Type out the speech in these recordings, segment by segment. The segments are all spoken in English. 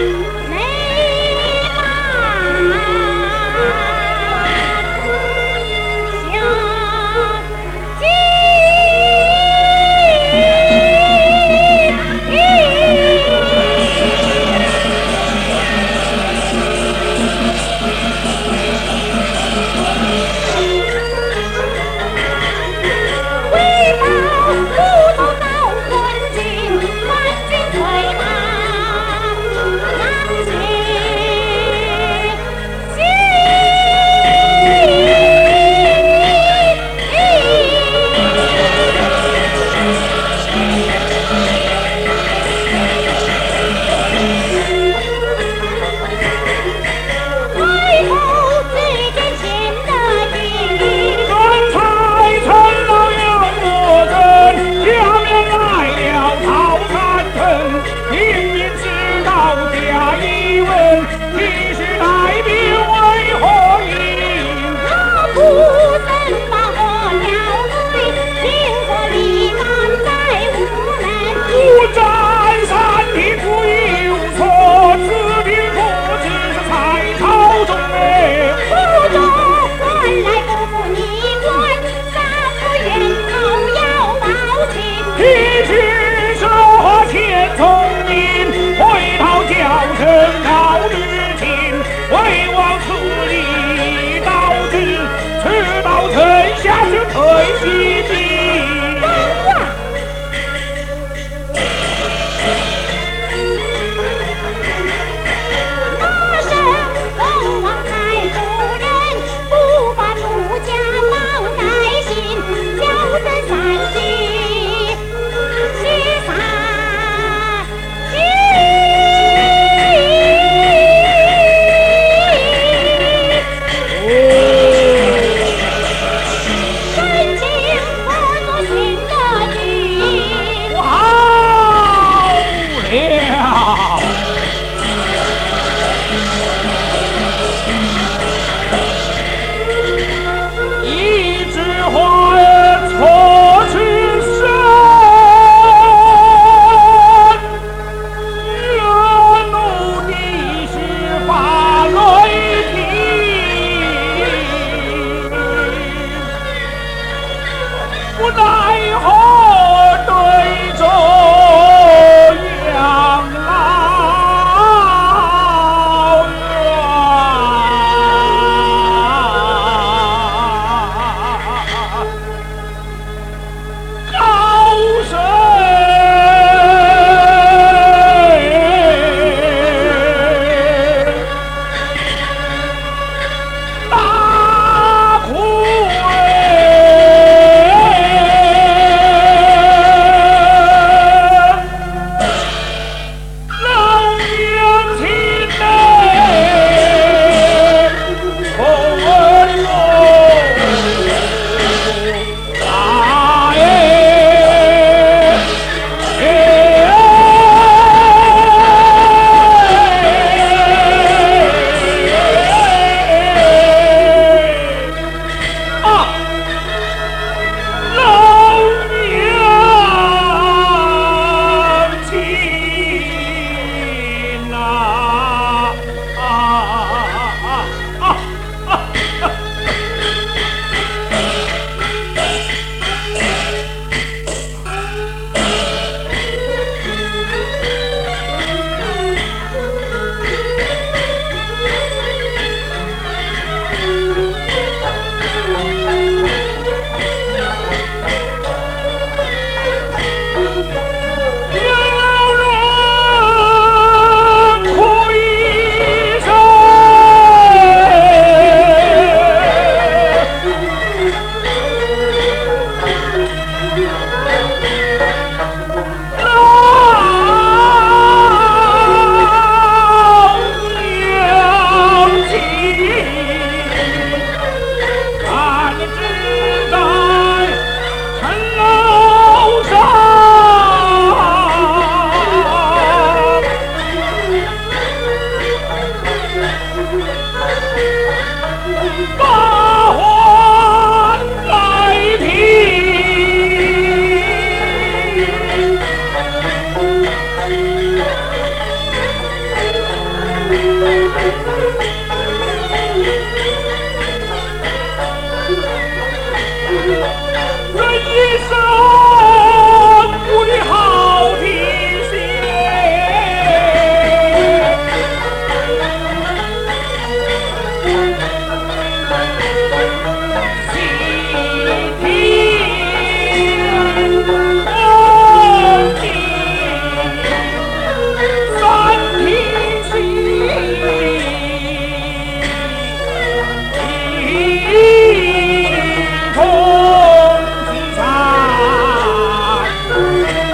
you.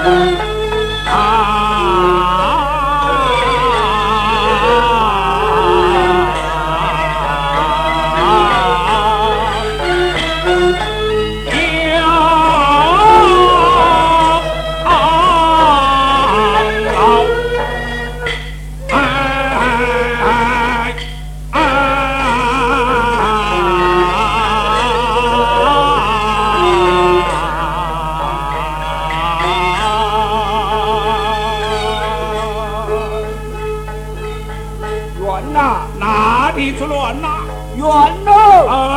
财。one. No.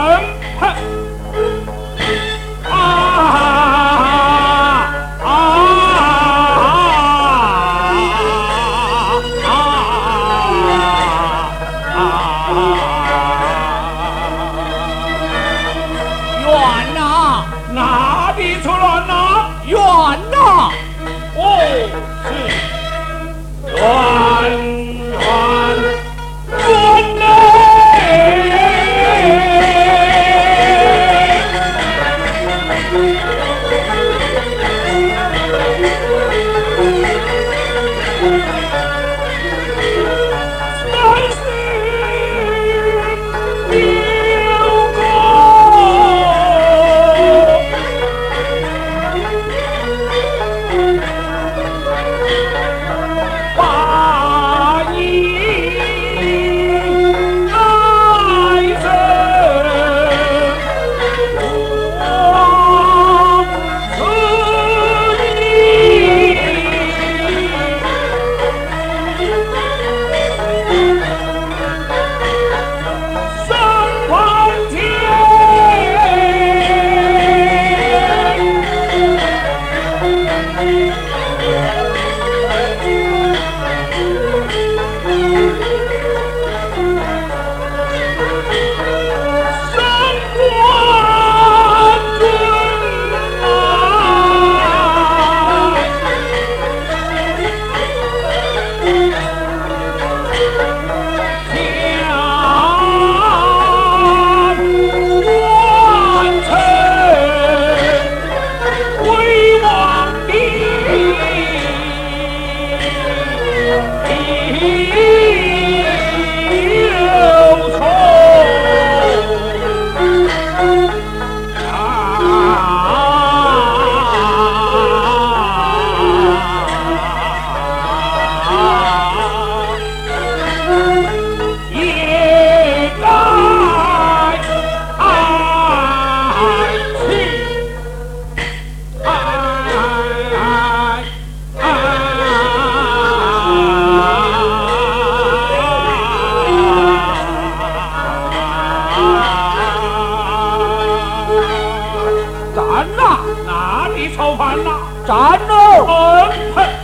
好